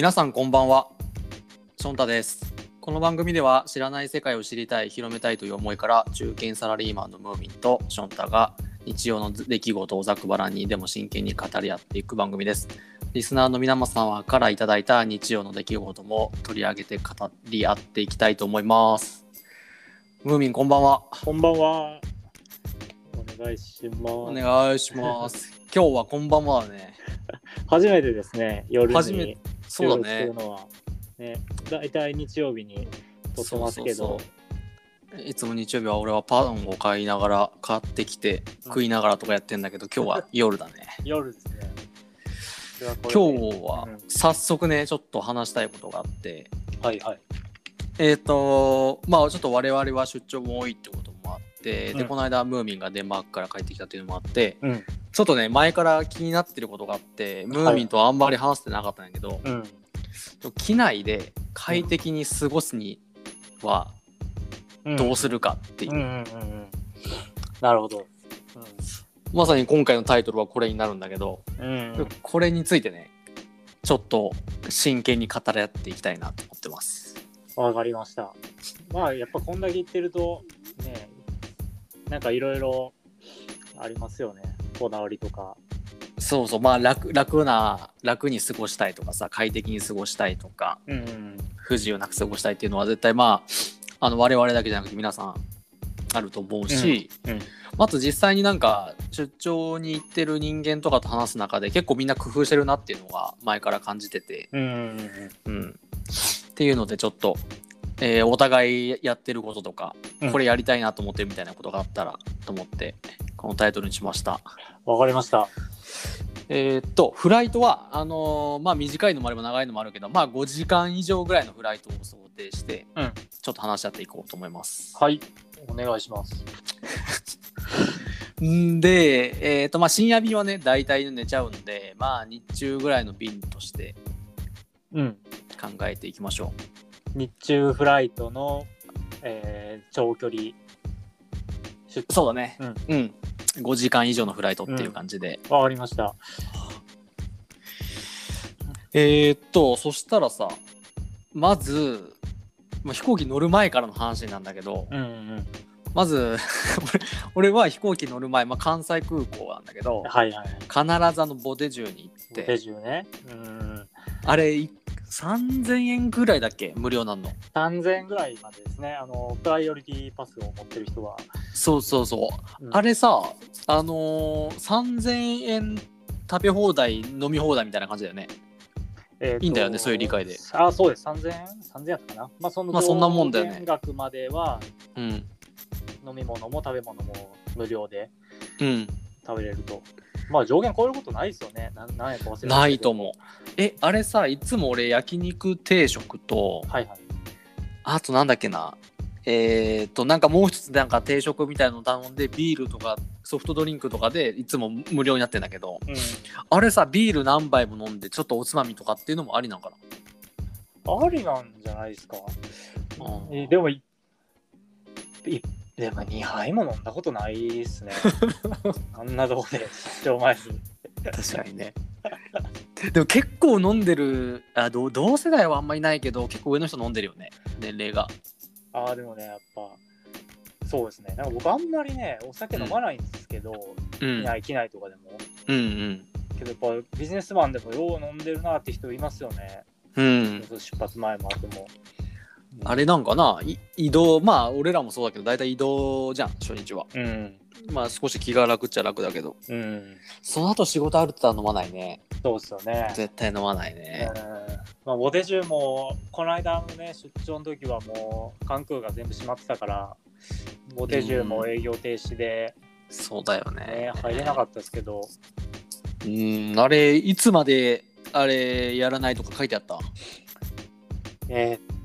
皆さんこんばんは。ションタです。この番組では知らない世界を知りたい広めたいという思いから中堅サラリーマンのムーミンとションタが日常の出来事をざくばらんにでも真剣に語り合っていく番組です。リスナーの皆様からいただいた日常の出来事も取り上げて語り合っていきたいと思います。ムーミンこんばんは。こんばんは。お願いします。お願いします。今日はこんばんはだね。初めてですね、夜初めにそうだね。るのは。ね、だいたい日曜日に撮ってますけど、そうそうそう。いつも日曜日は俺はパンを買いながら買ってきて食いながらとかやってんだけど今日は夜だね。夜ですね。今日はうん。早速ねちょっと話したいことがあって。はいはい。えっ、とまあちょっと我々は出張も多いってことでうんこの間ムーミンがデンマークから帰ってきたっていうのもあってうん。ちょっとね前から気になってることがあってムーミンとあんまり話してなかったんやけど、うん。機内で快適に過ごすにはうんどうするかっていう、うんうんうんうん。なるほど。まさに今回のタイトルはこれになるんだけど、うん。うん、これについてねちょっと真剣に語り合っていきたいなと思ってます。わかりました。まあ、やっぱこんだけ言ってると、ね、なんかいろいろありますよね。こだわりとか。そうそうまあ楽楽な楽に過ごしたいとかさ快適に過ごしたいとかうんうん。不自由なく過ごしたいっていうのは絶対まああの我々だけじゃなくて皆さんあると思うし、うんうんあと実際になんか出張に行ってる人間とかと話す中で結構みんな工夫してるなっていうのが前から感じてて、うんうん、っていうのでちょっと、えーお互いやってることとか、うんこれやりたいなと思ってるみたいなことがあったらと思ってこのタイトルにしました。わかりました。えーっとフライトはあのーまあ短いのもあれば長いのもあるけどまあ5時間以上ぐらいのフライトを想定して、うんちょっと話し合っていこうと思います。はい。お願いします。ん で、えーっとまあ、深夜便はね大体寝ちゃうんでまあ日中ぐらいの便としてうん。考えていきましょ日中フライトの、えー長距離出う。そうだね。うんうん。5時間以上のフライトっていう感じで。わかりました。えーっとそしたらさまず、まあ、飛行機乗る前からの話なんだけど、うんうん。まず 俺俺は飛行機乗る前、まあ、関西空港なんだけどはいはい。必ずあのボデジュに行っ手て順ね。うん。あれい3000円ぐらいだっけ？無料なんの3000円ぐらいまでですね。あの、プライオリティパスを持ってる人は。そうそうそう、うんあれさあのー、3000円食べ放題飲み放題みたいな感じだよねえいいんだよねそういう理解で。あ、そうです。3000円 ?3000 円やったかな。まあ、そのまあそんなもんだよね額まではうん飲み物も食べ物も無料でうん食べれると。まあ上限超えることないですよね。なん何円か忘れないと思うえあれさいつも俺焼肉定食とはいはい。あとなんだっけなえー、っとなんかもう一つなんか定食みたいなの頼んでビールとかソフトドリンクとかでいつも無料になってんだけどうん。あれさビール何杯も飲んでちょっとおつまみとかっていうのもありなんかな？ありなんじゃないですか。うんえでもでも2杯も飲んだことないっすね。あんなとこで出張前に。確かにねでも結構飲んでるあ同同世代はあんまりいないけど結構上の人飲んでるよね年齢がああ、でもね、やっぱ、そうですね。なんか僕あんまりね、お酒飲まないんですけど、うん機内、機内とかでも。うんうんけどやっぱビジネスマンでもよう飲んでるなって人いますよね。うん出発前も後も。あれなんかな？い移動まあ俺らもそうだけど大体移動じゃん初日は。うん。まあ少し気が楽っちゃ楽だけど。うん。その後仕事あるって飲まないね。そうですよね。絶対飲まないうん。ねまあ、ボテジュもこの間のね出張の時はもう関空が全部閉まってたからボテジュも営業停止で、そうだよね。ね入れなかったですけど。うん。あれいつまであれやらないとか書いてあった？えーっ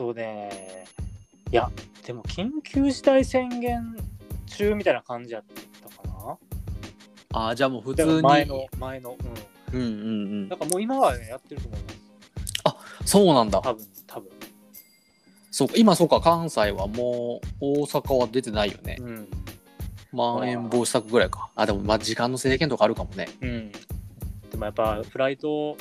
とねいやでも緊急事態宣言中みたいな感じやったかな。あじゃあもう普だ通に前の前のうん。うんうんうん。だからもう今は、ね、やってると思います。そうなんだ。多分多分。そうか今そうか関西はもう大阪は出てないよね。うん。まん延防止策ぐらいか。あでもまあ時間の制限とかあるかもね。うん。でもやっぱフライト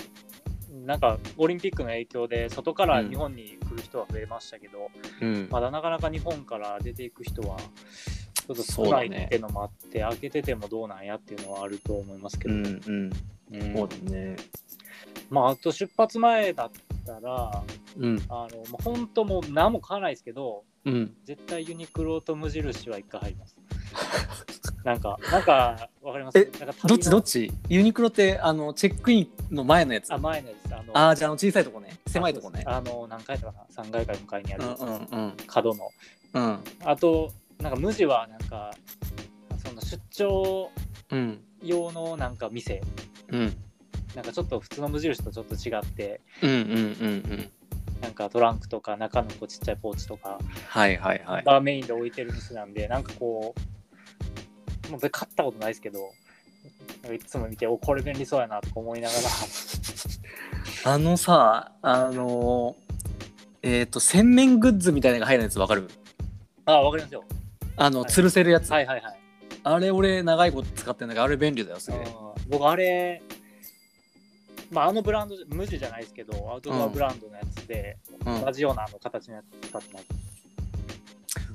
なんかオリンピックの影響で外から日本に来る人は増えましたけど、うん。まだなかなか日本から出ていく人はちょっと少ないっていうのもあって、開けててもどうなんやっていうのはあると思いますけど、うんうん。うん。そうだね。まああと出発前だったらうん。あの、まあ、本当もう何も買わないですけどうん。絶対ユニクロと無印は一回入ります なんかなんかわかります？えどっち？どっち？ユニクロってあのチェックインの前のやつ？あ前のやつ。あのあーじゃああの小さいとこね。狭いとこね。あの何階かな？3階か4階にあるうんうんうん。角の。うん。あとなんか無地はなんかその出張うん用のなんか店。うん。なんかちょっと普通の無印とちょっと違って。うんうんうんうん。なんかトランクとか中のこうちっちゃいポーチとか。はいはいはい。がメインで置いてる店なんでなんかこうもう買ったことないですけどいつも見ておこれ便利そうやなとか思いながら。あのさあのえっ、と洗面グッズみたいなのが入るやつわかる？あわかりますよ。あのはい吊るせるやつ、はいはいはい。あれ俺長いこと使ってんだけどあれ便利だよすげえ。あー僕あれまああのブランド無地じゃないですけどアウトドアブランドのやつで、うん同じようなあの形のやつ使ってます、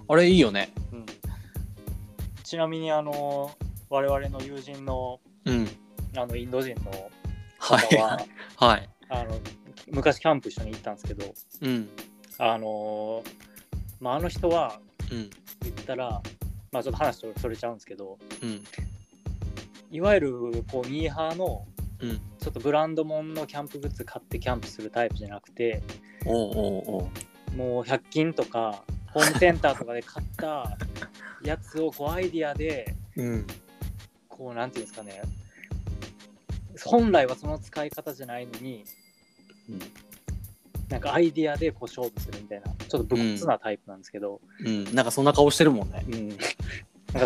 あれいいよね。うん、ちなみにあの我々の友人のうん。あのインド人のはい。方は、はい。あの昔キャンプ一緒に行ったんですけどうん。あのまああの人はうん。言ったらまあちょっと話それちゃうんですけどうん。いわゆるこうミーハーのうん。ちょっとブランド物のキャンプグッズ買ってキャンプするタイプじゃなくておうおうおう。もう100均とかホームセンターとかで買った やつをこうアイディアでうん。こうなんていうんですかね。本来はその使い方じゃないのにうん。なんかアイディアでこう勝負するみたいなちょっと武骨なタイプなんですけど、うん。なんかそんな顔してるもんね。うん。なん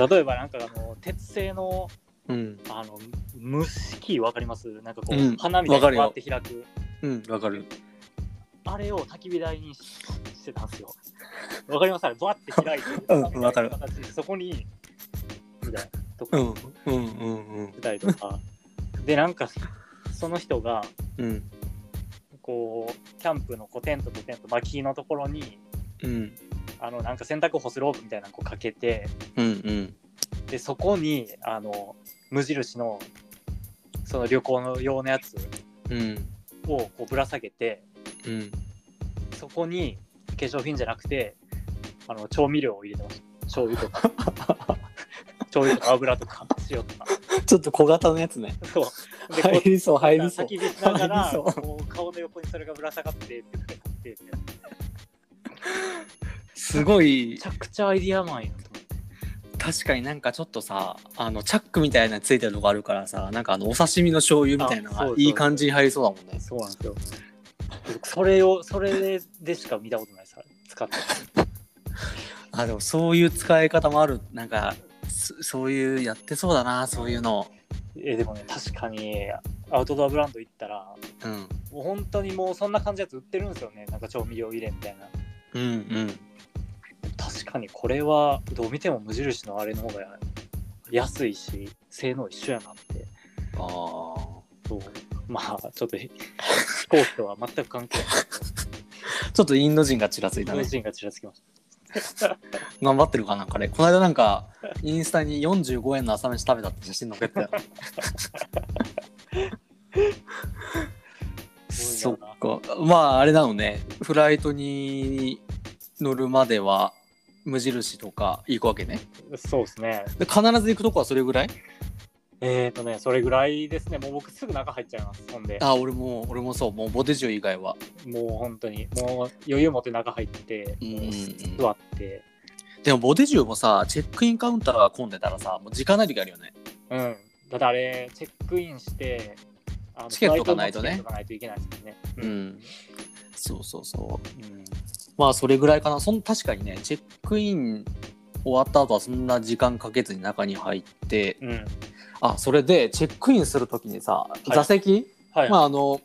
か例えばなんかあの鉄製のうん。あの蒸し器わかります？なんかこう、うん。花みたいにわって開く。うん。わかる。あれを焚き火台にししてたんですよ わかります？あれバーって開いてうんわかる。そこにみたいなとかうんうんうんたりとか、でなんかその人がうん。こうキャンプのこうテントとテント薪のところにうん。あのなんか洗濯干すロープみたいなのこうかけてうんうん。でそこにあの無印のその旅行の用のやつうん。をこうぶら下げてうん。そこに化粧品じゃなくてあの調味料を入れてました醤油とか。醤油とか油とか。塩とか。ちょっと小型のやつね。そう。で入りそう入りそう。焚き火しながら入りそう。こう顔の横にそれがぶら下がってってってって。すごい。めちゃくちゃアイディアマンやと思って。確かになんかちょっとさあのチャックみたいなのついてるとこあるからさなんかあのお刺身の醤油みたいなのあそうそうがいい感じに入りそうだもんね。そうなんですよ。僕それをそれでしか見たこと使って あでもそういう使い方もある。なんかそそういうやってそうだなそういうの。えでもね確かにアウトドアブランド行ったらうん。もう本当にもうそんな感じのやつ売ってるんですよね。なんか調味料入れみたいな。うんうん。確かにこれはどう見ても無印のあれの方が安いし性能一緒やなって。ああそう。まあちょっと飛行機とは全く関係ない ちょっとインド人がちらついたね。人がちらつきました。頑張ってるかなこれこの間なんかインスタに45円の朝飯食べたって写真載っけてたよ。そっか。まああれなのね。フライトに乗るまでは無印とか行くわけね。そうですね。で必ず行くとこはそれぐらい？えーとねそれぐらいですね。もう僕すぐ中入っちゃいます。ほんで。あ俺も俺もそう。もうボデジュ以外は。もう本当に。もう余裕持って中入って、うん。うんうんもう座って。でもボデジュもさチェックインカウンターが混んでたらさもう時間ない時あるよね。うん。だってあれチェックインしてあのチケットがないとね。チケットがないといけないですもんね。うん、そうそうそう。うん。まあそれぐらいかな。そん確かにねチェックイン終わった後はそんな時間かけずに中に入ってうんあそれでチェックインするときにさい。座席、はい、まああの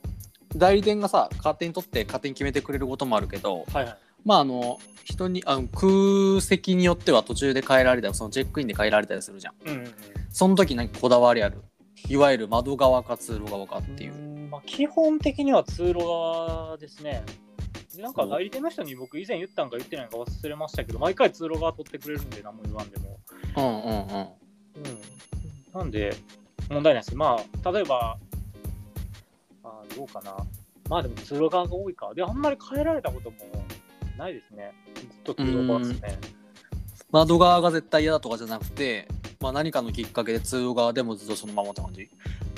代理店がさ勝手に取って勝手に決めてくれることもあるけどはいはい。まああの人にあの空席によっては途中で変えられたりそのチェックインで変えられたりするじゃん。うんうんその時何かこだわりある？いわゆる窓側か通路側かっていう。うんまあ、基本的には通路側ですね。でなんか代理店の人に僕以前言ったんか言ってないんか忘れましたけど、毎回通路側取ってくれるんで何も言わんでも。うんうんうん。うん。なんで、問題ないです。まあ、例えば、あーどうかな。まあでも通路側が多いか。で、あんまり変えられたこともないですね。ずっと通路側ですね。窓側が絶対嫌だとかじゃなくて、まあ、何かのきっかけで通路側でもずっとそのままって感じ？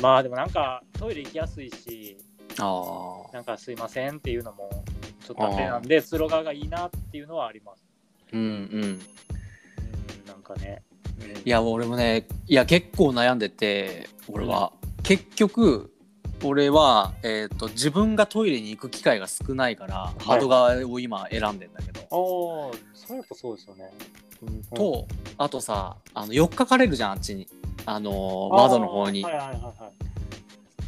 まあでもなんかトイレ行きやすいし、ああ。なんかすいませんっていうのもちょっとあれなんで、通路側がいいなっていうのはあります。うんうん。うん、なんかね。うんいや俺もねいや結構悩んでて俺は、結局俺は、えー、と自分がトイレに行く機会が少ないからい。窓側を今選んでんだけど、ああ、それやっぱそうですよね。とあとさあの寄っかかれるじゃんあっちに。あのー窓の方に、あーはいはいはいはい。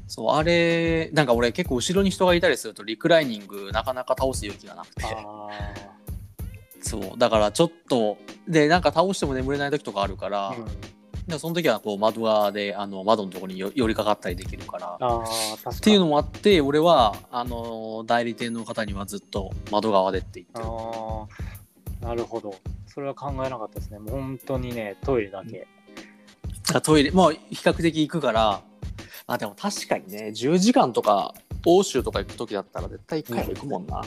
そうあれなんか俺結構後ろに人がいたりするとリクライニングなかなか倒す勇気がなくて。あそうだからちょっとでなんか倒しても眠れない時とかあるから、あ、うん、でその時はこう窓側であの窓のところによ寄りかかったりできるから。っていうのもあって俺はあの代理店の方にはずっと窓側でって言ってるああ、なるほど。それは考えなかったですね。もう本当にね、トイレだけ。あトイレまあ比較的行くからあでも確かにね10時間とか欧州とか行く時だったら絶対1回は行くもんな、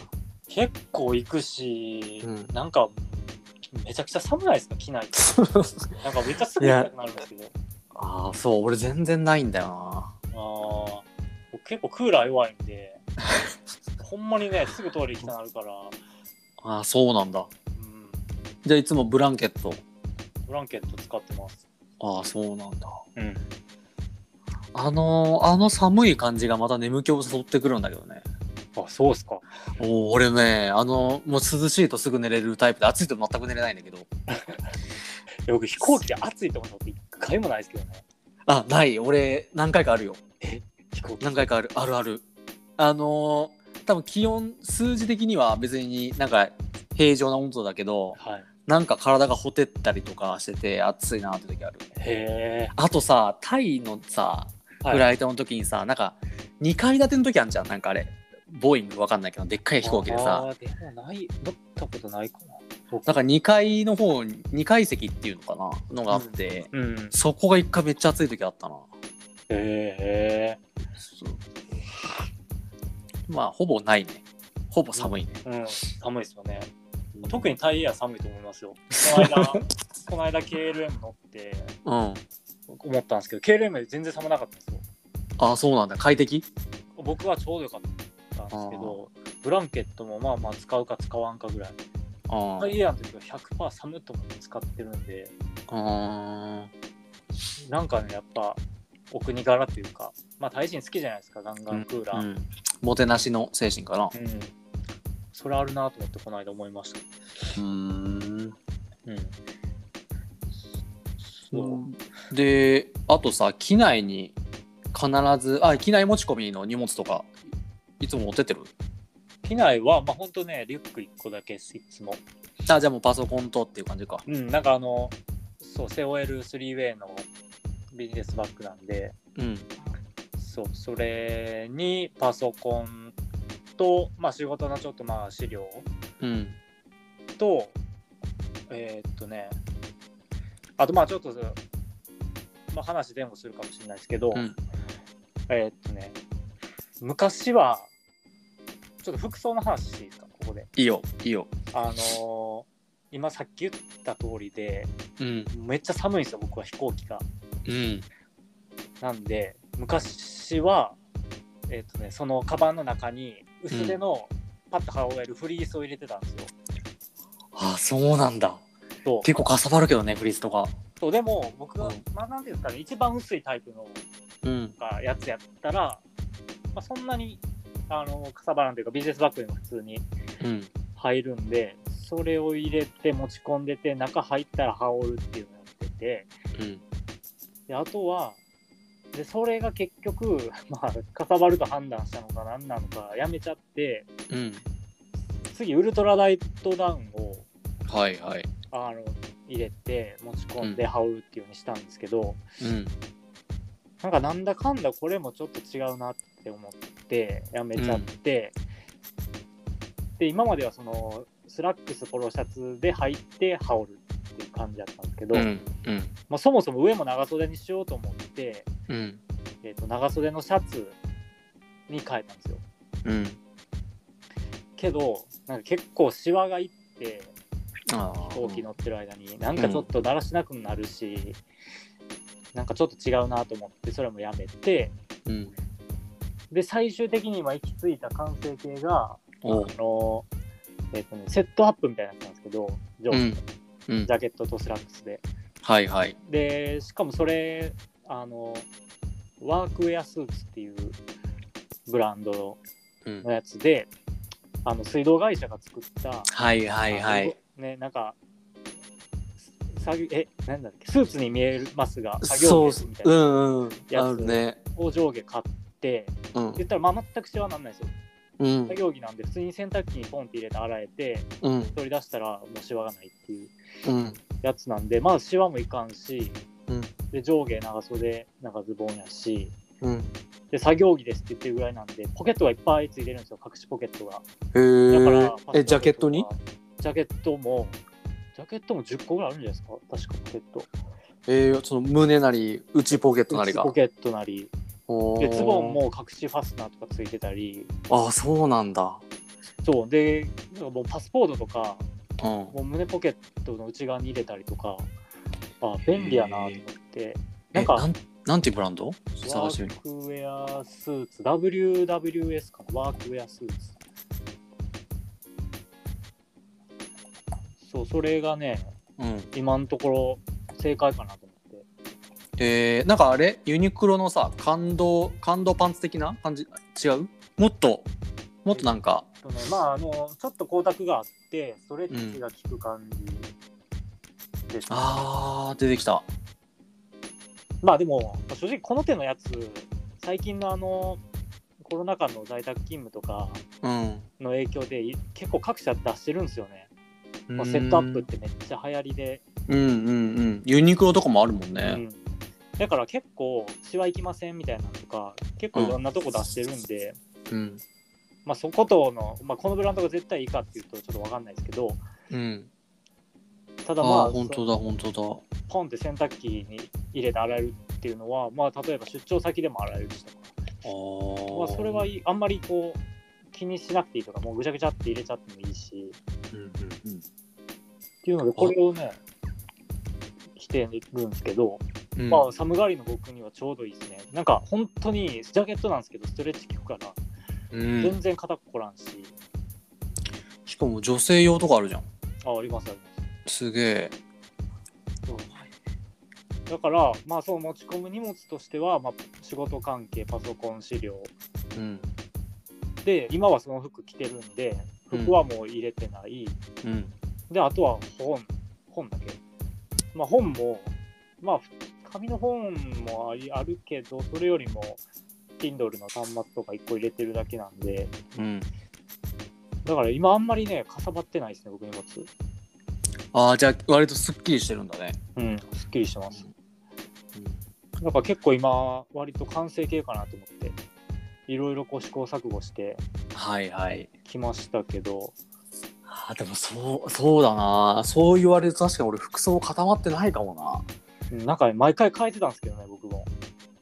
結構行くし、うん。なんか、めちゃくちゃ寒ないですか、機内って。なんかめっちゃすぐ行きたくなるんですけど。ああそう俺全然ないんだよな。ああ、僕結構クーラー弱いんで、ほんまにね、すぐトイレ行きたくなるから、ああそうなんだ。うん、じゃあいつもブランケット？ブランケット使ってます。ああそうなんだ。うん。あのあの寒い感じがまた眠気を誘ってくるんだけどねあ、そうっすか。おー俺ねあのもう涼しいとすぐ寝れるタイプで暑いと全く寝れないんだけど 僕飛行機で暑いと思ったこと一回もないですけどね。あない俺何回かあるよ飛行機？何回かあるあるあるあのー多分気温数字的には別になんか平常な温度だけどはい。なんか体がほてったりとかしてて暑いなって時あるへえ。あとさタイのさはいフライトの時にさ、なんか2階建ての時あんじゃんなんかあれボーイングわかんないけどでっかい飛行機でさでもない、乗ったことないかな。なんか2階の方に2階席っていうのかなのがあって、うん。そこが1回めっちゃ暑い時あったなへえ。まあほぼないねほぼ寒いね、うん。寒いですよね。特にタイエア寒いと思いますよ。この間、この間 KLM 乗ってうん思ったんですけど、KLM 全然寒なかったんですよ。あそうなんだ快適？僕はちょうどよかったんですけど、ブランケットもまあまあ使うか使わんかぐらい。あタイエアの時は100%寒いと思って使ってるんで、あなんかね、やっぱ、お国柄っていうか、まあ、大臣好きじゃないですか、ガンガンクーラー。うん、もてなしの精神かなうん。それあるなと思って、この間思いました。うんうん。そう。であとさ機内に必ずあ機内持ち込みの荷物とかいつも持ってってる？機内は、まあ、ほんとね、リュック1個だけです、いつも。あじゃあもうパソコンとっていう感じか。うん、なんかあの、そう、COL3way のビジネスバッグなんで、うん。そう、それにパソコンと、まあ、仕事のちょっとまあ資料うん。と、えーっとね、あとまあちょっと、まあ、話前後するかもしれないですけど、うん。えーっ昔は、ちょっと服装の話していいですか、ここで。いいよいいよ。あのー今さっき言った通りで、うん。めっちゃ寒いんですよ、僕は飛行機が。うん。なんで、昔は、えーっとね、そのカバンの中に薄手のパッと羽織れるフリースを入れてたんですよ。あそうなんだ。結構かさばるけどねフリースとか。そうでも僕が、うん。まあなんていうんですかね一番薄いタイプのうん。がやつやったら、まあ、そんなにあのかさばらんというかビジネスバッグにも普通にうん。入るんでそれを入れて持ち込んでて中入ったら羽織るっていうのをやっててうん。であとはでそれが結局、まあ、かさばると判断したのか何なのかやめちゃってうん。次ウルトラライトダウンをはいはい。あの入れて持ち込んで羽織るっていうようにしたんですけど、うん。なんかなんだかんだこれもちょっと違うなって思ってやめちゃって、で今まではそのスラックスポロシャツで履いて羽織るっていう感じだったんですけど、うんうん。まあ、そもそも上も長袖にしようと思って、うん。えー、と長袖のシャツに変えたんですよ。うん。けどなんか結構シワがいってあ飛行機乗ってる間になんかちょっとだらしなくなるし、なんかちょっと違うなと思ってそれもやめてうんで最終的に今行き着いた完成形があの、えっとね、セットアップみたいなやつなんですけど上下のうん。うん。ジャケットとスラックスで。はいはい。でしかもそれあのワークウェアスーツっていうブランドうん。のやつであの水道会社が作ったはいはいはい。ねなんか作業えなんだっけスーツに見えますが作業着みたいうなんうん。やつを上下買ってうん。言ったらまあ全くシワなんないですよ。うん。作業着なんで普通に洗濯機にポンって入れて洗えてうん。取り出したらもうシワがないっていううん。やつなんでまあシワもいかんしうん。で上下長袖長ズボンやしうん。で作業着ですって言ってるぐらいなんでポケットがいっぱいついてるんですよ。隠しポケットが。へだからえジャケットに？ジャケットもジャケットも10個ぐらいあるんじゃないですか。確かポケット。えー、その胸なり内ポケットなりが。内ポケットなりでズボンも隠しファスナーとかついてたり。あそうなんだ。そう。でなんかもうパスポートとかうん。もう胸ポケットの内側に入れたりとか。あ便利やなと思って。なんかえなんなんていうブランド？ワ探してみる。ークウェアスーツ。WWS かな。ワークウェアスーツ。そうそれがねうん。今のところ正解かなとえー、なんかあれ？ユニクロのさ感動感動パンツ的な？感じ？違う？もっともっとなんか。とねまああのちょっと光沢があってストレッチが効く感じです、ね。あー出てきた。まあでも正直この手のやつ最近のあのコロナ禍の在宅勤務とかうん。の影響でい結構各社出してるんですよね、まあ、セットアップってめっちゃ流行りで、うんうんうん。ユニクロとかもあるもんうね、ん、だから結構シワいきませんみたいなのとか結構いろんなとこ出してるんで、うん。まあそことの、まあ、このブランドが絶対いいかっていうとちょっと分かんないですけどうん。ただまあ本当だ本当だ。ポンって洗濯機に入れて洗えるっていうのは、まあ、例えば出張先でも洗えるしとか、あー。まあ、それはいいあんまりこう気にしなくていいとかもうぐちゃぐちゃって入れちゃってもいいし。うんうんうん。っていうのでこれをね着てるんですけど、うん。まあ寒がりの僕にはちょうどいいですね。なんか本当にジャケットなんですけどストレッチ効くからうん。全然肩こらんし、しかも女性用とかあるじゃん。あありますあります。すげえ。そう。だからまあそう持ち込む荷物としては、まあ、仕事関係パソコン資料。うん。で今はその服着てるんで服はもう入れてない、うん。であとは本本だけ。まあ本もまあ紙の本もありあるけどそれよりも Kindle の端末とか1個入れてるだけなんで。うん。だから今あんまりねかさばってないですね僕荷物ああじゃあ割とすっきりしてるんだね。うんすっきりしてます。だから結構今割と完成形かなと思っていろいろこう試行錯誤してはいはい。きましたけど。あーでもそうそうだなそう言われると確かに俺服装固まってないかもうんなんかね毎回変えてたんですけどね僕も。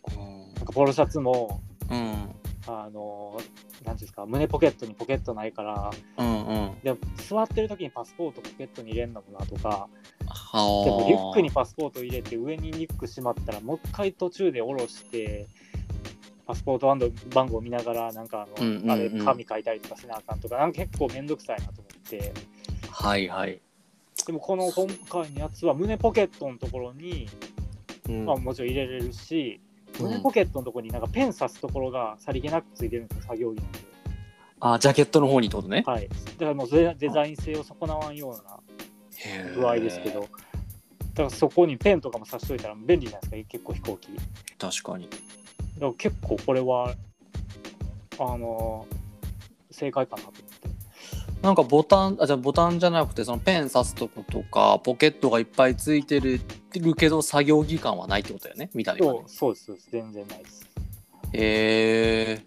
ななんかポロシャツもうん。あのなんですか胸ポケットにポケットないからうんうん。でも座ってる時にパスポートポケットに入れんのもなとかはあ。でもリュックにパスポート入れて上にリュックしまったらもう一回途中で下ろしてパスポート番号見ながらなんかあの、あれ紙書いたりとかせなあかんとかなんか結構めんどくさいなと思って。はいはい、でもこの今回のやつは胸ポケットのところに、うん。まあ、もちろん入れれるしうん。胸ポケットのところになんかペン刺すところがさりげなくついてるんですよ作業着なんで。あジャケットの方にってことね。はい、だからもうデデザイン性を損なわんようなへー。具合ですけど、だからそこにペンとかも刺しといたら便利じゃないですか、結構飛行機。だか確かにら結構これは、あの正解かなと。なんかボタンあじゃあボタンじゃなくてそのペン刺すとことかポケットがいっぱいついてるるけど作業時間はないってことだよねみたいなそうそうです全然ないです。へえ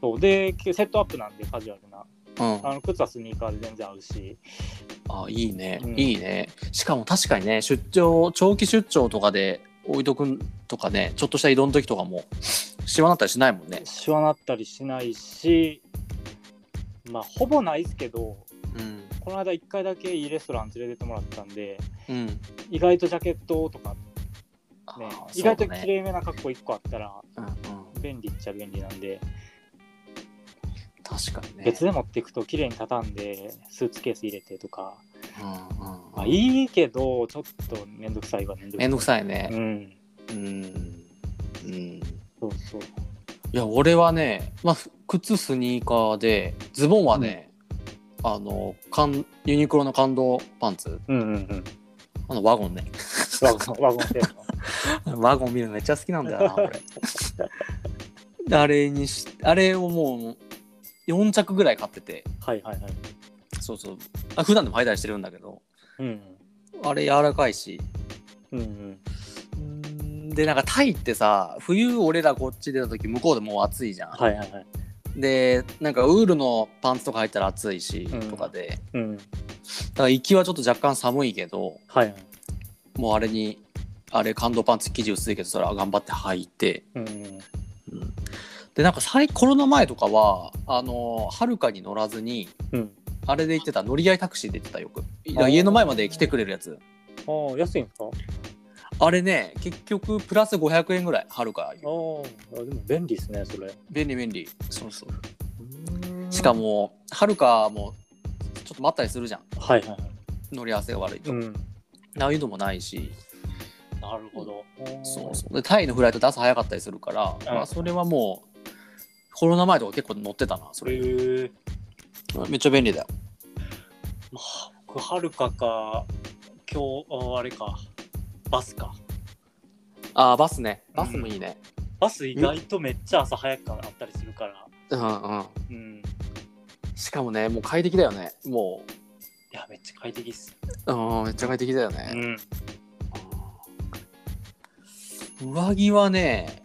そうでセットアップなんでカジュアルな。うん。あの靴はスニーカーで全然合うし。あいいね、うん。いいね。しかも確かにね出張長期出張とかで置いとくとかねちょっとした移動の時とかもシワなったりしないもんね。シワなったりしないしまあほぼないですけどうん。この間1回だけいいレストラン連れてってもらったんでうん。意外とジャケットとかあねー意外とそうだね綺麗めな格好1個あったら便利っちゃ便利なんで、確かにね。別で持っていくと綺麗に畳んでスーツケース入れてとか、うんうんうん。まあ、いいけどちょっとめんどくさいはめんどくさい。くさいね。うん。うん。うん。そうそういや俺はね、まあ、ふ靴スニーカーでズボンはね、あのかんユニクロの感動パンツ。うんうんうん。あのワゴンね。ワゴンワゴン ワゴン見るのめっちゃ好きなんだよな 俺。であれにしあれをもう4着ぐらい買ってて。はいはいはい。そうそう。あ普段でも履いたりしてるんだけど。うんあれ柔らかいし。うんうんうんでなんかタイってさ冬俺らこっち出た時向こうでもう暑いじゃん、はいはいはい。でなんかウールのパンツとか入ったら暑いし、うんとかで。うん。だから行きはちょっと若干寒いけどはいはい。もうあれにあれ感動パンツ生地薄いけどそれは頑張って履いて、うんうん、でなんか最コロナ前とかはあのはるかに乗らずにうん。あれで行ってた乗り合いタクシーで行ってたよく。家の前まで来てくれるやつ。ああ安いんですか？あれね結局プラス500円ぐらいはるか。ああでも便利ですねそれ。便利便利。そうそう。しかもはるかもちょっと待ったりするじゃん。はいはいはい。乗り合わせが悪いと、うん。ああいうのもないし。なるほど。そうそう。でタイのフライトって朝早かったりするから、まあ、それはもうコロナ前とか結構乗ってたなそれ。めっちゃ便利だよ。まあ僕はるかか今日ああれかバスか。あーバスね。バスもいいね。バス意外とめっちゃ朝早くからあったりするから。うんうん。うん。しかもねもう快適だよね。もいやめっちゃ快適っす。ううんめっちゃ快適だようね、ん。上着はね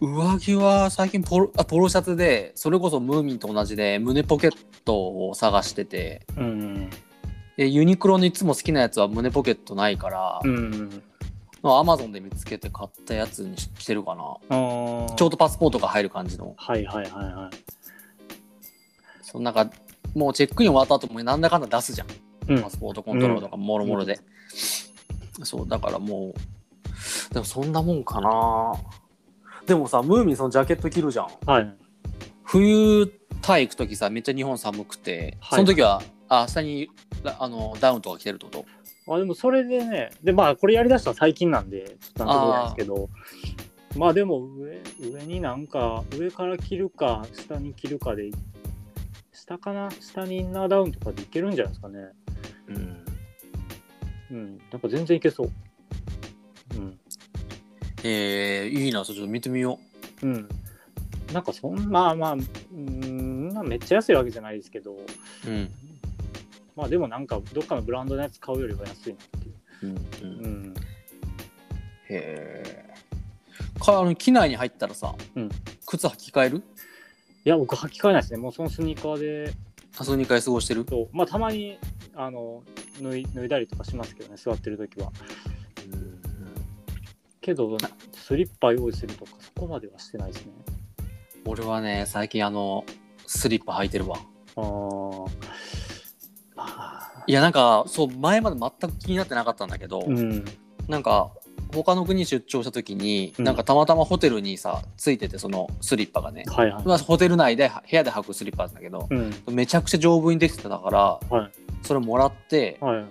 上着は最近ポロあポロシャツでそれこそムーミンと同じで胸ポケットを探してて。うんでユニクロのいつも好きなやつは胸ポケットないから、うんアマゾンで見つけて買ったやつにししてるかな。あちょうどパスポートが入る感じの。はいはいはいはい。そのなんかもうチェックイン終わった後もなんだかんだ出すじゃん、うん。パスポートコントロールとかもろもろで、そうだからもうでもそんなもんかな。でもさムーミンそのジャケット着るじゃん。はい。冬タイ行く時さめっちゃ日本寒くて、はい。その時はあ下にあのダウンとか着てるってこと？あでもそれでねでまあこれやりだしたの最近なんでちょっとなんですけどまあでも上上になんか上から着るか下に着るかで下かな？下にインナーダウンとかでいけるんじゃないですかね。うん。うん。なんか全然いけそう。うん。えー、いいなちょっと見てみよう。ん。なんかそんまあまあうーんまあめっちゃ安いわけじゃないですけどううんまあでもなんかどっかのブランドのやつ買うよりは安いなっていう。うんうん。うん。へえ。かあの機内に入ったらさ、うん。靴履き替える？いや僕履き替えないですね。もうそのスニーカーで。多数2回過ごしてる？とまあたまにあの脱い脱いだりとかしますけどね座ってる時は。けどスリッパ用意するとかそこまではしてないですね。俺はね最近あのスリッパ履いてるわ。あー。あいやなんかそう前まで全く気になってなかったんだけど、ーうん。なんか他の国に出張した時に、うんなんかたまたまホテルにさついててそのスリッパがね、はいはい、まあ、ホテル内で部屋で履くスリッパなんだけどうん。めちゃくちゃ丈夫にできてたからはい。それもらってはい。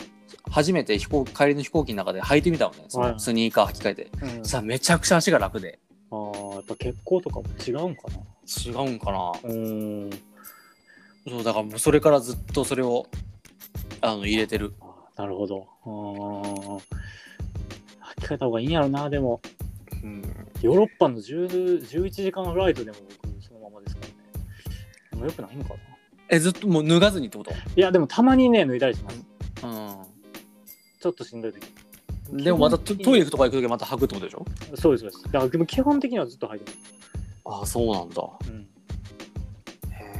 初めて飛行帰りの飛行機の中で履いてみたのね。そはいのスニーカー履き替えて、うん、さめちゃくちゃ足が楽で。あーやっぱ血行とかも違うんかな。違うんかな。うーん。そうだからもうそれからずっとそれをあの入れてる。なるほど。あー。履き替えた方がいいんやろなでもうんヨー。ロッパの11時間フライトでも僕そのままですからねでもよくないんかなえずっともう脱がずにってこといやでもたまにね脱いだりしますうんちょっとしんどい時でもまたトイレとか行く時また履くってことでしょそうですそうですだからでも基本的にはずっと履いてますああそうなんだうん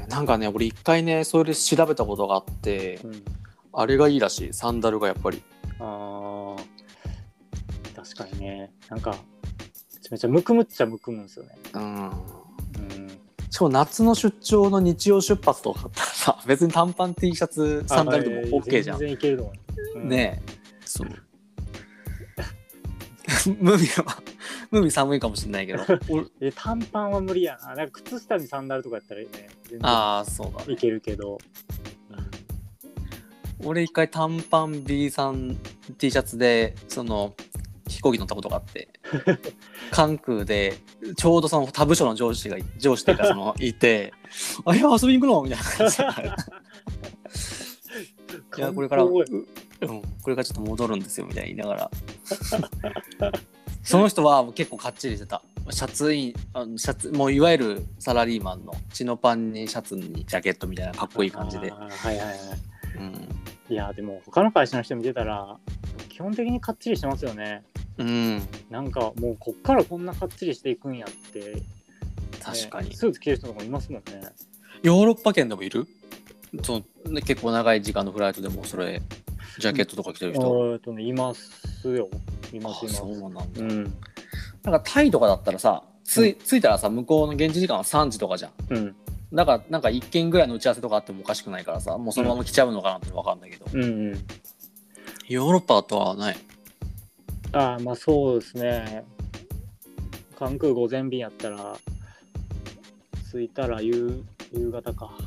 なんかね俺一回ねそれで調べたことがあってうんあれがいいらしい。サンダルがやっぱり。あー。確かにね。なんかめちゃめちゃむくむっちゃむくむんですよね。うん。うん。しかも夏の出張の日曜出発とかだったらさ 別に短パン T シャツサンダルでも OK じゃん。全然いけると思う、うん。ねえ。そう。ムーミンはムーミン寒いかもしれないけど。俺 え短パンは無理やな。なんか靴下にサンダルとかやったらね。全然ああそうだね。いけるけど、俺一回短パン B さん T シャツでその飛行機乗ったことがあって 関空でちょうどその他部署の上司が上司っていうかそのいて「あいや遊びに行くの?」みたいな感じで。いやこれから、うん、これからちょっと戻るんですよみたいに言いながら。その人は結構かっちりしてた。シャツインあのシャツもういわゆるサラリーマンのチノパンにシャツにジャケットみたいなかっこいい感じで。はいはいはい。うんいやでも他の会社の人見てたら基本的にかっちりしてますよね。うん、なんかもうこっからこんなかっちりしていくんやって、ね確かに、スーツ着る人とかもいますもんね。ヨーロッパ圏でもいる？そのね結構長い時間のフライトでもそれジャケットとか着てる人、えっとねいますよ。いますいます。あそうなんだ、うん。なんかタイとかだったらさついたらさ向こうの現地時間は3時とかじゃん。うんだからなんか1件ぐらいの打ち合わせとかあってもおかしくないからさもうそのまま来ちゃうのかなって分かんないけど、うん。うんヨーロッパとはない。ああまあそうですね。関空午前便やったら着いたら夕夕方か。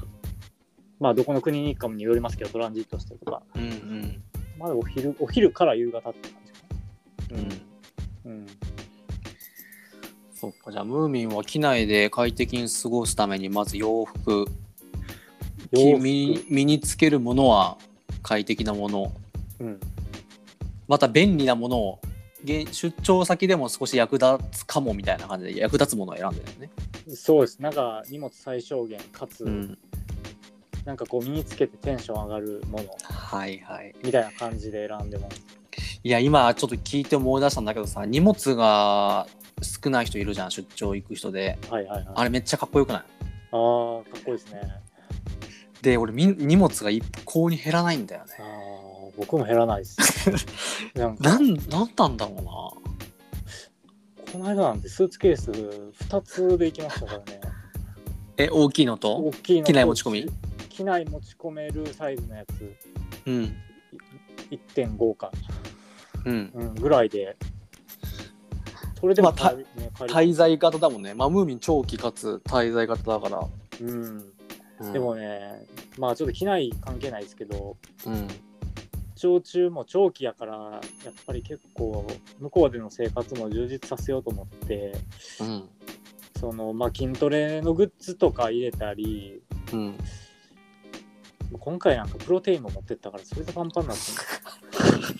まあどこの国に行くかによりますけどトランジットしてとか。うんうん。まだお昼お昼から夕方って感じかうん。なうん、そっかじゃあムーミンは機内で快適に過ごすためにまず洋服。洋服。身身につけるものは快適なもの。うん、また便利なものを現出張先でも少し役立つかもみたいな感じで役立つものを選んでるよね。そうです。なんか荷物最小限かつ、うん、なんかこう身につけてテンション上がるもの。はいはい。みたいな感じで選んでます。いや今ちょっと聞いて思い出したんだけどさ荷物が少ない人いるじゃん出張行く人で。はいはいはい。あれめっちゃかっこよくない？あーかっこいいですね。で俺み荷物が一向に減らないんだよね。あ。ー僕も減らないです。なんか。なんなんだろうな。この間なんてスーツケース2つで行きましたからね。え大きいのと？大きいのと。機内持ち込み？機内持ち込めるサイズのやつ。うん。1.5か、うん。うん、ぐらいでそれでもまあ滞在型だもんね。まあムーミン長期かつ滞在型だから、うん。うん。でもねまあちょっと機内関係ないですけどうん。長中も長期やからやっぱり結構向こうでの生活も充実させようと思ってうん。そのまあ筋トレのグッズとか入れたりうん。今回なんかプロテインも持ってったからそれでパンパンになって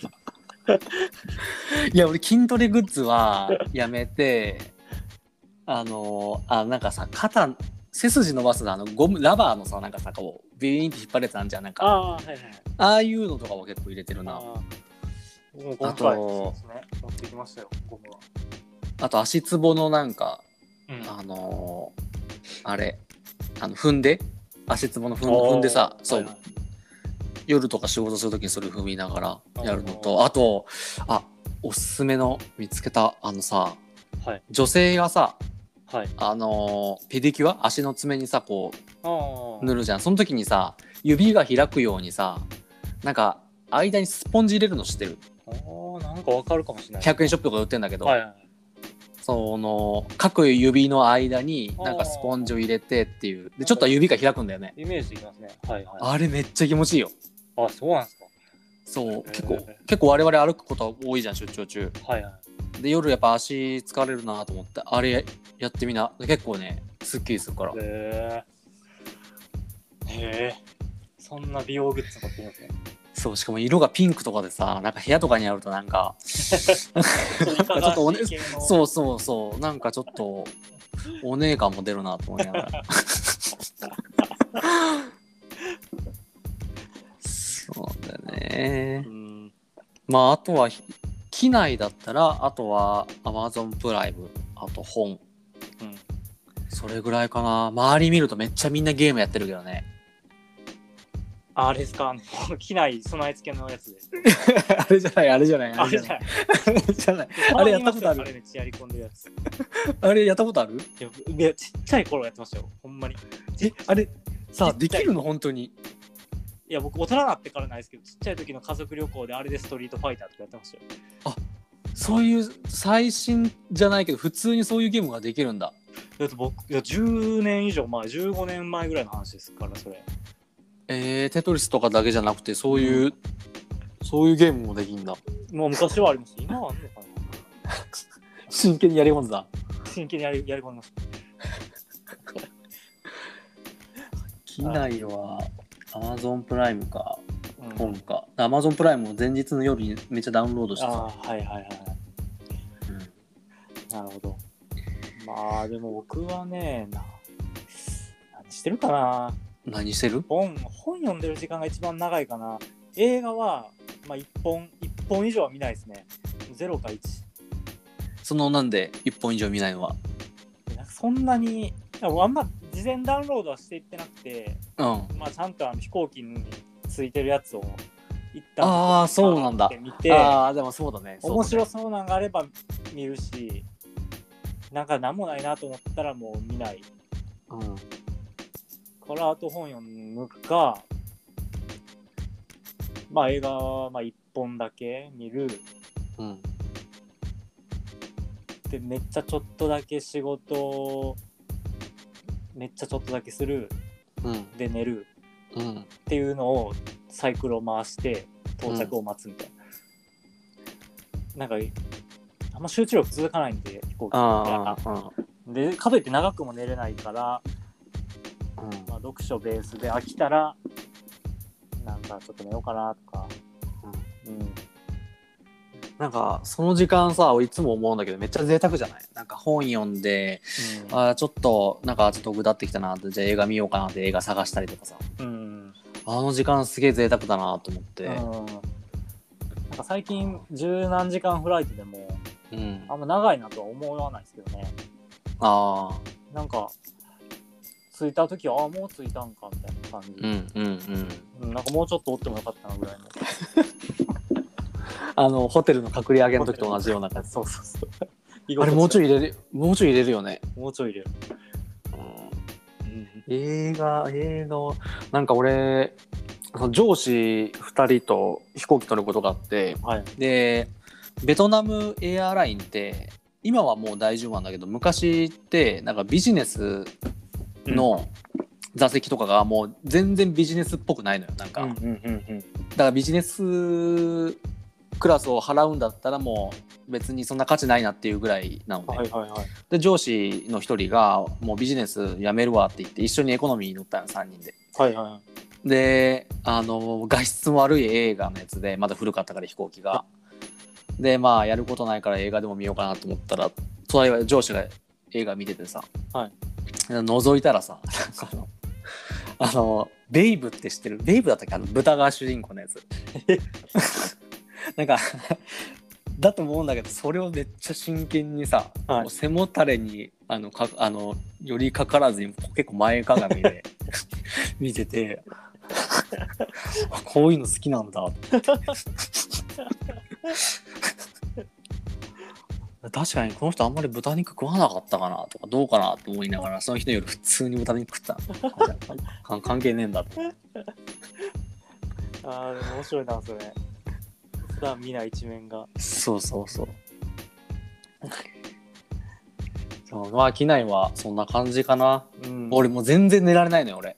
いや俺筋トレグッズはやめてあのあなんかさ肩背筋伸ばすのあのゴムラバーのさなんかさこうビーンって引っ張るやつあんじゃんなんか。ああはいはい。ああいうのとかは結構入れてるな。あと持ってきましたよゴムは、あと足つぼのなんかうん。あのーあれ。あの踏んで。足つぼの踏んでさそう、はいはい夜とか仕事するときにそれ踏みながらやるのおとあとあおすすめの見つけたあのさはい。女性がさはい。あのーペディキュア？足の爪にさこあう塗るじゃん。その時にさ指が開くようにさなんか間にスポンジ入れるの知ってる？あーなんかわかるかもしれない。100円ショップとかで売ってんだけど、はいはい。その各指の間になんかスポンジを入れてっていう。でちょっと指が開くんだよね。イメージできますね。はいはい。あれめっちゃ気持ちいいよあそうなんですそう結構結構我々歩くこと多いじゃん出張中。かはいはい。で夜やっぱ足疲れるなと思ってあれやってみな。結構ねすっきりするから。へえへえそんな美容グッズ持ってるんですねそうしかも色がピンクとかでさなんか部屋とかにあるとなんかちょっちょっとおねうそうそうそう。なんかちょっとお姉感も出るなと思いながらそうだよねうん。まああとはひ機内だったらあとは Amazon プライムあと本うん。それぐらいかな周り見るとめっちゃみんなゲームやってるけどねああれですか、あの、機内備え付けのやつで。あれじゃないあれじゃないあれじゃない。あれじゃないあれやったことある？あれめっちゃやり込んでるやつ。いあれやったことある？や、いやちっちゃい頃やってましたよ、ほんまに。えあれさあできるの？本当にいや、僕、大人になってからないですけど、ちっちゃい時の家族旅行であれでストリートファイターとかやってましたよ。そういう最新じゃないけど普通にそういうゲームができるんだだって僕、いや、10年以上前、15年前ぐらいの話ですから、それ。えー、テトリスとかだけじゃなくてそういう、そういうゲームもできんだもう昔はありました。今はあんのかな 真剣にやり込んでた真剣にやりやり込みました。機内は Amazon プライムかうん本か Amazon プライムを前日の夜にめっちゃダウンロードしてあさ、あ、はいはいはい。うんなるほど。まあでも僕はね、な何してるかな？何してる？本、本読んでる時間が一番長いかな。映画は、まあ1本、一本以上は見ないですね。0か1。そのなんで1本以上見ないのは？なんかそんなに、あんま事前ダウンロードはしていってなくて、うん。まあちゃんとあの飛行機についてるやつを一旦あーそうなんだ。見て、ああでもそうだね。面白そうなんがあれば見るし、なんか何もないなと思ったらもう見ない。だねからあと本読むか、まあ映画はまあ1本だけ見る。うん。うんで、めっちゃちょっとだけ仕事、めっちゃちょっとだけする。うんで寝る。うんっていうのをサイクルを回して到着を待つみたいな。なんか、あんま集中力続かないんで、飛行機あっで、かといって長くも寝れないから、うんまあ、読書ベースで飽きたら、なんかちょっと寝ようかなと。なんかその時間さいつも思うんだけどめっちゃ贅沢じゃない？なんか本読んでうんあーちょっとなんかちょっとぐだってきたなってじゃあ映画見ようかなって映画探したりとかさうん。あの時間すげえ贅沢だなと思ってうん。なんか最近、十何時間フライトでも、うんあんま長いなとは思わないですけどね。ああなんか、着いた時は、ああ、もう着いたんか、みたいな感じ。うんうんうんうんなんかもうちょっとおってもよかったなぐらいの。あのホテルの隠れ上げの時と同じような感じそうそうそう。あれもうちょいい。入れるもうちょい入れるよね、もうちょい入れる。うんうん。映画映画はなんか俺上司2人と飛行機乗ることがあってはい。でベトナムエアラインって今はもう大丈夫なんだけど昔ってなんかビジネスの座席とかがもう全然ビジネスっぽくないのよなんか。だからビジネスクラスを払うんだったらもう別にそんな価値ないなっていうぐらいなのね、はいはいはい。で上司の一人がもうビジネス辞めるわって言って一緒にエコノミーに乗ったの3人で。はいはい。であの画質も悪い映画のやつでまだ古かったから飛行機が。でまあやることないから映画でも見ようかなと思ったら隣は上司が映画見ててさ、はい。覗いたらさあのあのベイブって知ってる？ベイブだったっけ？あの豚が主人公のやつ なんかだと思うんだけどそれをめっちゃ真剣にさ、はい。背もたれにあのかあのよりかからずに結構前かがみで 見ててあ こういうの好きなんだ。確かにこの人あんまり豚肉食わなかったかなとかどうかなと思いながらその日の夜普通に豚肉食った。か関係ねえんだとああ、でも面白いな、それ。普段見ない一面が。そうそうそうそうまあ機内はそんな感じかな、うん俺もう全然寝られないのよ俺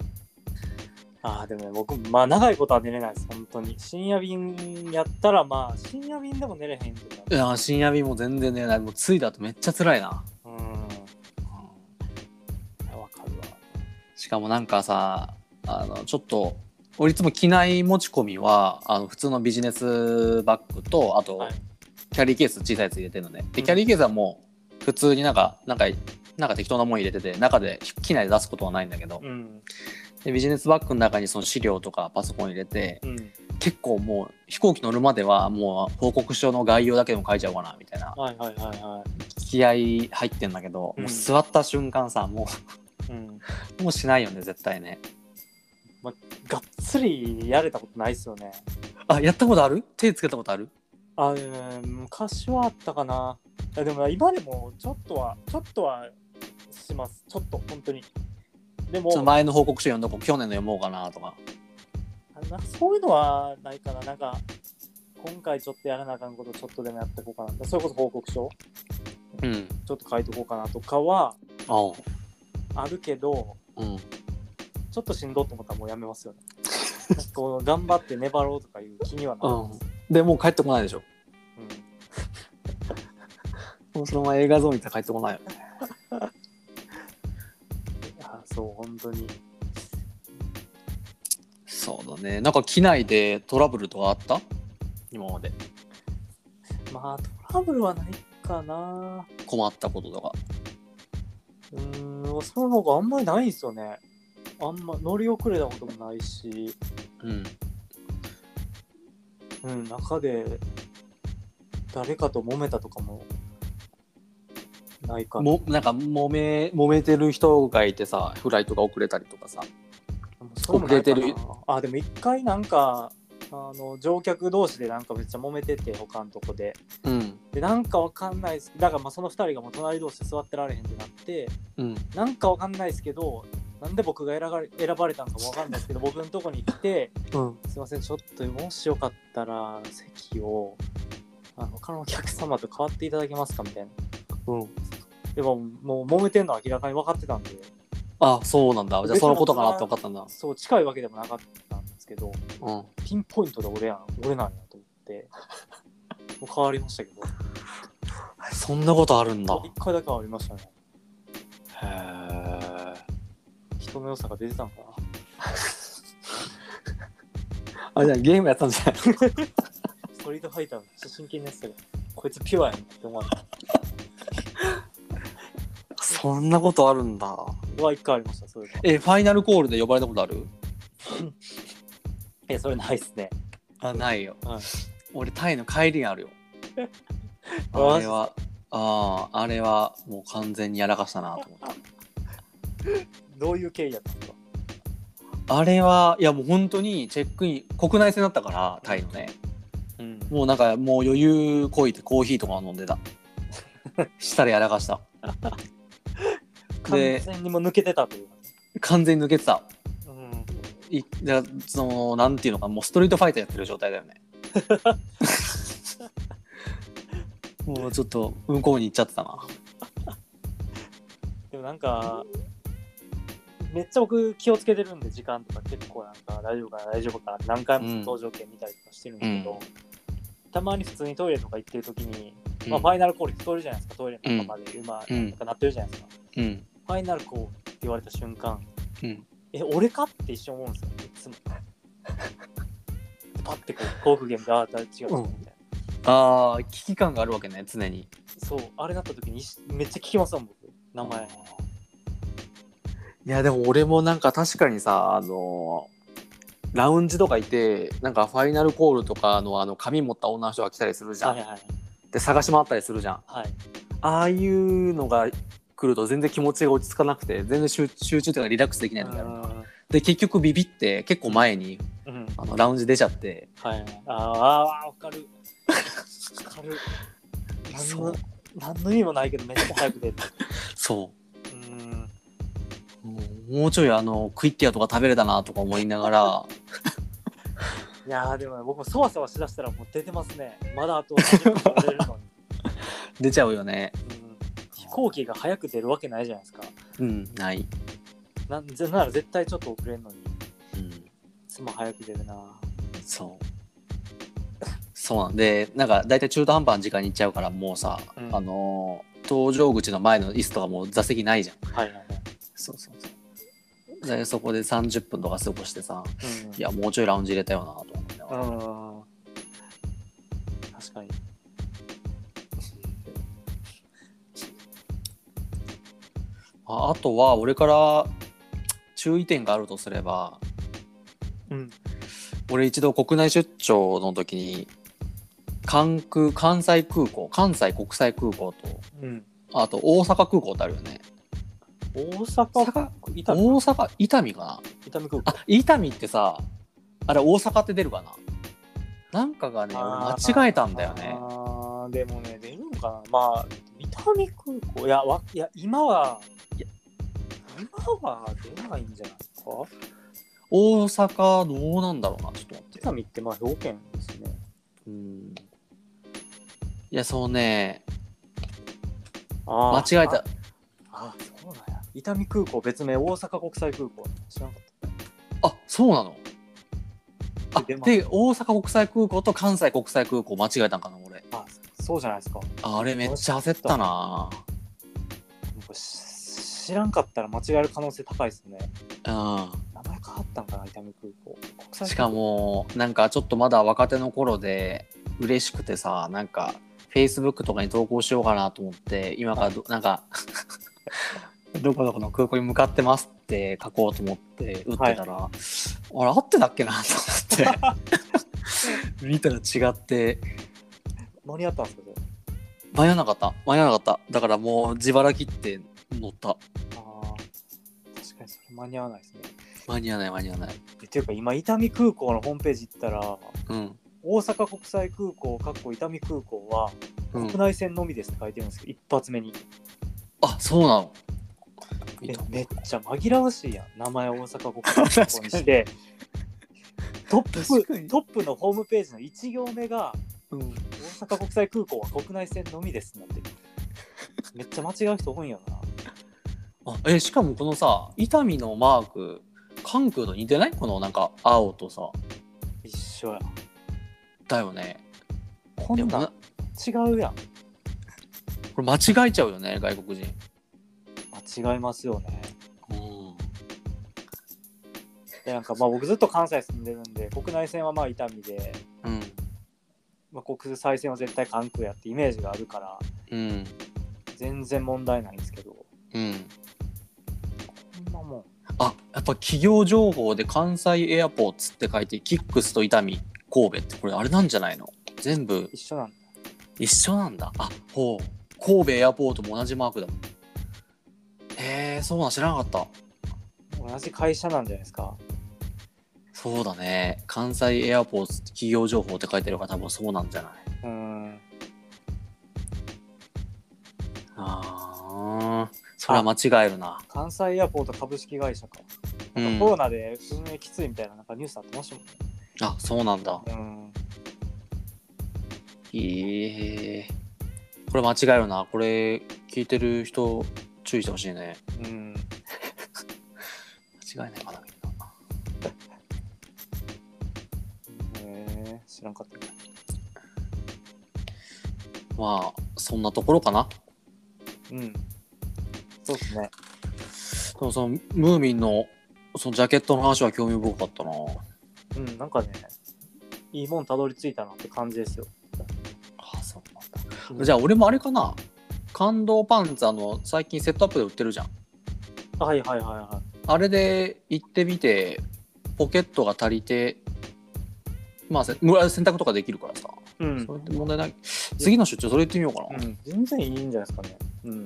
ああ、でもね、僕、まあ長いことは寝れないです、本当に。深夜便やったら、まあ、深夜便でも寝れへんとか。いや深夜便も全然寝れないもう着いた後めっちゃ辛いな、うん。わかるわ。しかもなんかさあのちょっと俺いつも機内持ち込みはあの普通のビジネスバッグとあと、はいキャリーケース小さいやつ入れてるのねでうんキャリーケースはもう普通になんかなんかなんか適当なもん入れてて中で機内で出すことはないんだけど、うん。でビジネスバッグの中にその資料とかパソコン入れてうん。結構もう飛行機乗るまではもう報告書の概要だけでも書いちゃおうかなみたいなはいはいはいは気合い入ってんだけど、うんもう座った瞬間さもい。うん。う もうしないよね絶対ねがっつりやれたことないっすよね。あやったことある？手つけたことある？あ、うん、昔はあったかな。いやでも今でもちょっとは、ちょっとはします。ちょっと、本当に。でも前の報告書読んどこう去年の読もうかなとかあなんかそういうのはないかな。なんか、今回ちょっとやらなあかんことちょっとでもやっていこうかな。それこそ報告書うんちょっと書いておこうかなとかはああるけど、うんちょっとしんどって思ったらもうやめますよね。こう頑張って粘ろうとかいう気にはなります。でもう帰ってこないでしょうんもうそのまま映画像見たら帰ってこないよね あそう、本当に。そうだねなんか機内でトラブルとかあった？今までまあ、トラブルはないかな。困ったこととかうーん、そういうのがあんまりないんですよね。あんま乗り遅れたこともないし、うんうん、中で誰かと揉めたとかもないかな。もなんか揉め揉めてる人がいてさフライトが遅れたりとかさそれもないかな遅れてるあ、でも一回なんか、あの乗客同士でなんかめっちゃ揉めてて、他のとこで。うんで、なんかわかんないです。だからまあその二人がもう隣同士で座ってられへんってなって、うんなんかわかんないですけど、なんで僕が選ばれ選ばれたのかもわかんないですけど、僕のとこに来て、うん。すいません、ちょっともしよかったら席を、あの、他のお客様と変わっていただけますかみたいな。うん。でも、もう揉めてんのは明らかに分かってたんで、あそうなんだ。じゃあそのことかなって分かったんだ。そう、近いわけでもなかったんですけど、うん。ピンポイントで俺やん、俺なんやと思って、もう変わりましたけど、そんなことあるんだ。一回だけはありましたね。へえ人の良さが出てたのかな。あじゃあゲームやったんじゃないストリートファイターめっちゃ真剣にやってたけど、こいつピュアやんって思われた。そんなことあるんだは一回ありました、そういうの。えファイナルコールで呼ばれたことある？え、それないっすね。あないよ、はい俺タイの帰りにあるよ あれはあああれはもう完全にやらかしたなと思ったどういう経緯やったんですか？あれはいやもう本当にチェックイン国内線だったからタイのね。うん。もうなんかもう余裕こいてコーヒーとか飲んでた。したらやらかした。完全にもう抜けてたというか。完全に抜けてた。うん。いだそのなんていうのかもうストリートファイターやってる状態だよね。もうちょっと向こうに行っちゃってたな。でもなんか、めっちゃ僕気をつけてるんで、時間とか結構なんか大丈夫かな、大丈夫かな何回も搭乗券見たりとかしてるんですけど、たまに普通にトイレとか行ってる時に、まあ、ファイナルコール聞こえるじゃないですか、トイレの中まで、今、うんなんかなってるじゃないですか。うんファイナルコールって言われた瞬間、うんえ、俺かって一瞬思うんですよ、いつも。パッてこう、航空券が、あ、違う、違ううんみたいああ危機感があるわけね常にな。そう、あれなった時に一めっちゃ聞きますもん、僕、名前。いやでも俺もなんか確かにさあのラウンジとかいてなんかファイナルコールとかのあの紙持った女の人が来たりするじゃん、はいはい。で探し回ったりするじゃんはい。ああいうのが来ると全然気持ちが落ち着かなくて全然集集中というかリラックスできない時あるで結局ビビって結構前にうん。うんあのラウンジ出ちゃってはい。あーあー、わかる。わかる。何の何の意味もないけど、めっちゃ早く出る。そううん。もうちょいあのクイッティアとか食べれたなとか思いながら いやー、でもね僕もそわそわしだしたらもう出てますね。まだあと30分乗れるのに。出ちゃうよねうん飛行機が早く出るわけないじゃないですか。うんない、なんぜなら絶対ちょっと遅れんのに、いうん、つも早く出るな。そうそうなんでなんか大体中途半端な時間に行っちゃうからもうさ、うんあのー搭乗口の前の椅子とかもう座席ないじゃんはいはいはい。そうそうそうでそこで30分とか過ごしてさうん、いやもうちょいラウンジ入れたよなと思いながらうん。確かに。ああとは俺から注意点があるとすればうん。俺一度国内出張の時に関空関西空港関西国際空港とうん。あと大阪空港ってあるよね大阪、伊丹大阪？伊丹かな？伊丹空港。あ伊丹ってさあれ大阪って出るかな？なんかがね俺間違えたんだよね。あーでもね、出るのかな？まあ、伊丹空港。いや、わいや今は、いや、今は出ないんじゃないですか？大阪どうなんだろうな？ちょっと待って。伊丹ってまあ兵庫県ですね。うん。いやそうね。間違えた。ああ、そうなんや。伊丹空港別名大阪国際空港。知らなかっあそうなの？あで大阪国際空港と関西国際空港間違えたんかな俺た。あ、そうじゃないですか。ああれめっちゃ焦ったな知らんかったら間違える可能性高いですね。う名前変わったんかな、伊丹空港。国際空港んしか、もなんかちょっとまだ若手の頃で嬉しくてさなんか Facebook とかに投稿しようかなと思って今からどなんかどこどこの空港に向かってますって書こうと思って打ってたら、あれ合ってたっけなと思って。見たら違って。間に合ったんですけど。間に合わなかった。間に合わなかった。だからもう自腹切って乗った。ああ、確かにそれ間に合わないですね。間に合わない間に合わない。えっていうか今伊丹空港のホームページ行ったらうん。大阪国際空港かっこ伊丹空港はうん。国内線のみですって書いてるんですけど、一発目に。あそうなの。えめっちゃ紛らわしいやん。名前大阪国際空 港にして。トップトップのホームページの1行目がうん。大阪国際空港は国内線のみですなんて。めっちゃ間違う人多いんやな。あえしかもこのさ伊丹のマーク関空と似てない？このなんか青とさ。一緒や。だよね。こんな違うやん。これ間違えちゃうよね外国人。間違いますよね。うん。でなんかまあ僕ずっと関西住んでるんで国内線はまあ伊丹で、うん。まあ、国際線は絶対関空やってイメージがあるからうん。全然問題ないんですけど。うん。こんなもんあやっぱ企業情報で関西エアポーツって書いてキックスと伊丹神戸ってこれあれなんじゃないの？全部。一緒なんだ。一緒なんだ。あほう。神戸エアポートも同じマークだもんへえそうなん知らなかった。同じ会社なんじゃないですか？そうだね。関西エアポーツ企業情報って書いてるから多分そうなんじゃない？うーん。あーそれは間違えるな。関西エアポート株式会社か、うん。コロナで運営きついみたいななんかニュースあってましたもんねあそうなんだ。うん。へえこれ間違えるな。これ聞いてる人注意してほしいね。うん。間違えないかな。みんなへえ知らんかったねまあそんなところかな。うん。そうですね。でもそのムーミンのそのジャケットの話は興味深かったな。うんなんかねいいもんたどり着いたなって感じですよ、あそうなんだ。じゃあ俺もあれかな感動パンツあの最近セットアップで売ってるじゃん。あはいはいはいはあれで行ってみてポケットが足りてまあせむ洗濯とかできるからさ。いうん。それで問題ない。次の出張それ行ってみようかな、うん、全然いいんじゃないですかね。うん。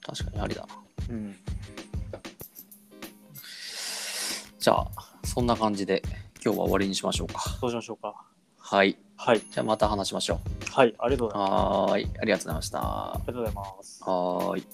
確かにありだな。うん。じゃあそんな感じで今日は終わりにしましょうか。そうしましょうか。はいはい。じゃあまた話しましょはい。ありがとうございます。うはーいありがとうございましたはありがとうございます。ーい